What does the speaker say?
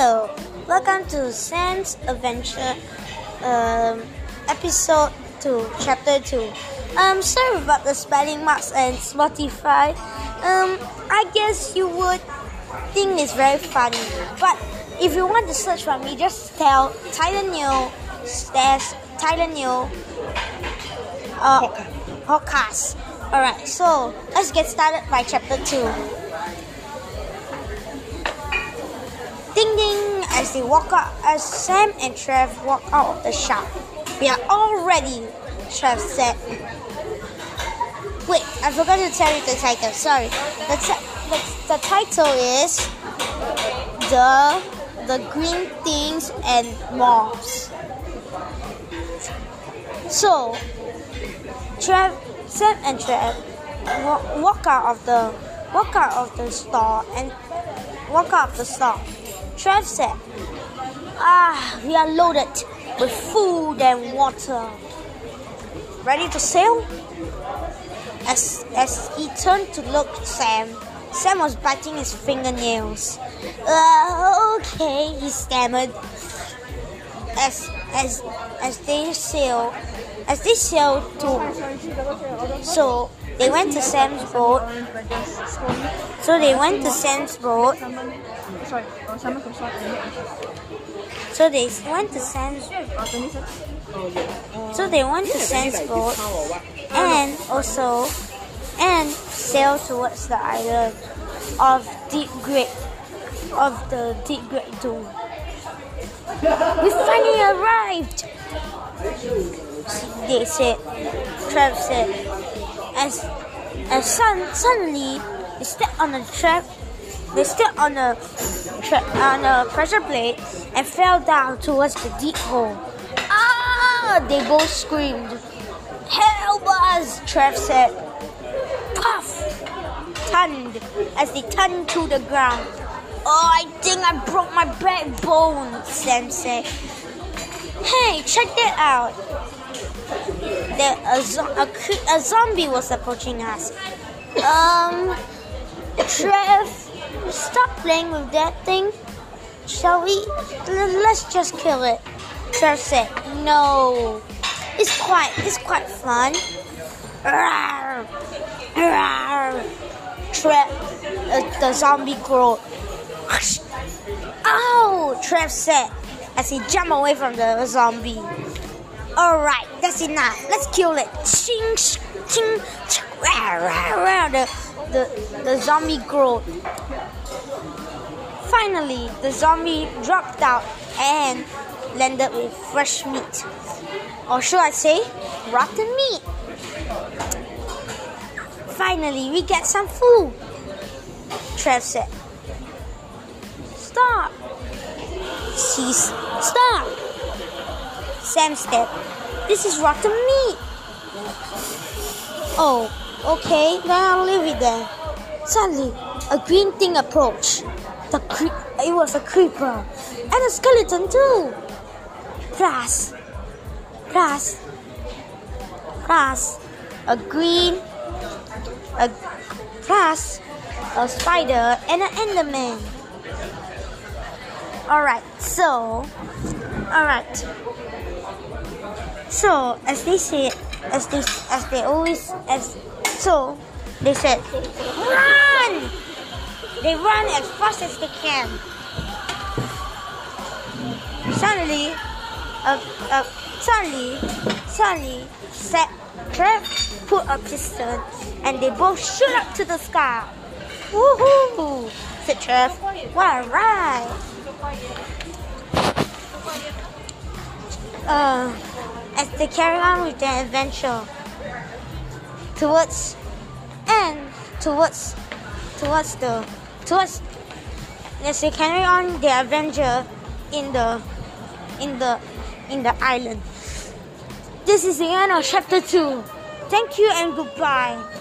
Hello, welcome to Sam's Adventure, um, episode two, chapter two. Um, sorry about the spelling marks and Spotify. Um, I guess you would think it's very funny, but if you want to search for me, just tell Tyler Neal slash Tyler Neal uh, podcast. Alright, so let's get started by chapter two. They walk out, as Sam and Trev walk out of the shop. We are all ready, Trev said. Wait, I forgot to tell you the title. Sorry. The, ti- the, the title is The The Green Things and Moths. So, Trev, Sam and Trev wa- walk out of the walk out of the store and walk out of the store. Trev said, Ah, we are loaded with food and water. Ready to sail? As, as he turned to look at Sam, Sam was biting his fingernails. Uh, okay, he stammered. As, as, as they sailed, as they sailed to, so they went to Sam's boat. So they went to Sam's boat. So they went to Sam's So they went to Sam's boat and also and sailed towards the island of Deep Great of the Deep Great Dome. We finally arrived. They said. Trev said. As as sun, suddenly they stepped on a trap. They stepped on a on a pressure plate and fell down towards the deep hole. Ah! They both screamed. Help us! Trev said. Puff! Tunned as they turned to the ground. Oh, I think I broke my backbone, Sam said. Hey, check that out. The, a, zo- a, a zombie was approaching us. Um, Trev, stop playing with that thing. Shall we? Let's just kill it. Trev said, No. It's quite, it's quite fun. Rawr, rawr. Trev, uh, the zombie growled. Ow! Trev said as he jumped away from the zombie. Alright, that's enough. Let's kill it. Ching, ching, ching, ch- rah, rah, rah. The, the, the zombie growled. Finally, the zombie dropped out and landed with fresh meat. Or should I say, rotten meat. Finally, we get some food. Trev said. Stop. Cease. Stop. Sam said, This is rotten meat. Oh, okay, then I'll leave it there. Suddenly, a green thing approached. The cre- it was a creeper and a skeleton too. Plus, plus, plus, a green, a plus, a spider and an enderman. Alright, so, alright. So, as they said, as they, as they always, as, so, they said, run! They run as fast as they can. Suddenly, uh, uh, suddenly, suddenly, set, Trev put a piston, and they both shoot up to the sky. Woohoo! said Trev. What a ride! Uh, as they carry on with their adventure towards and towards towards the towards as they carry on their adventure in the in the in the island. This is the end of chapter two. Thank you and goodbye.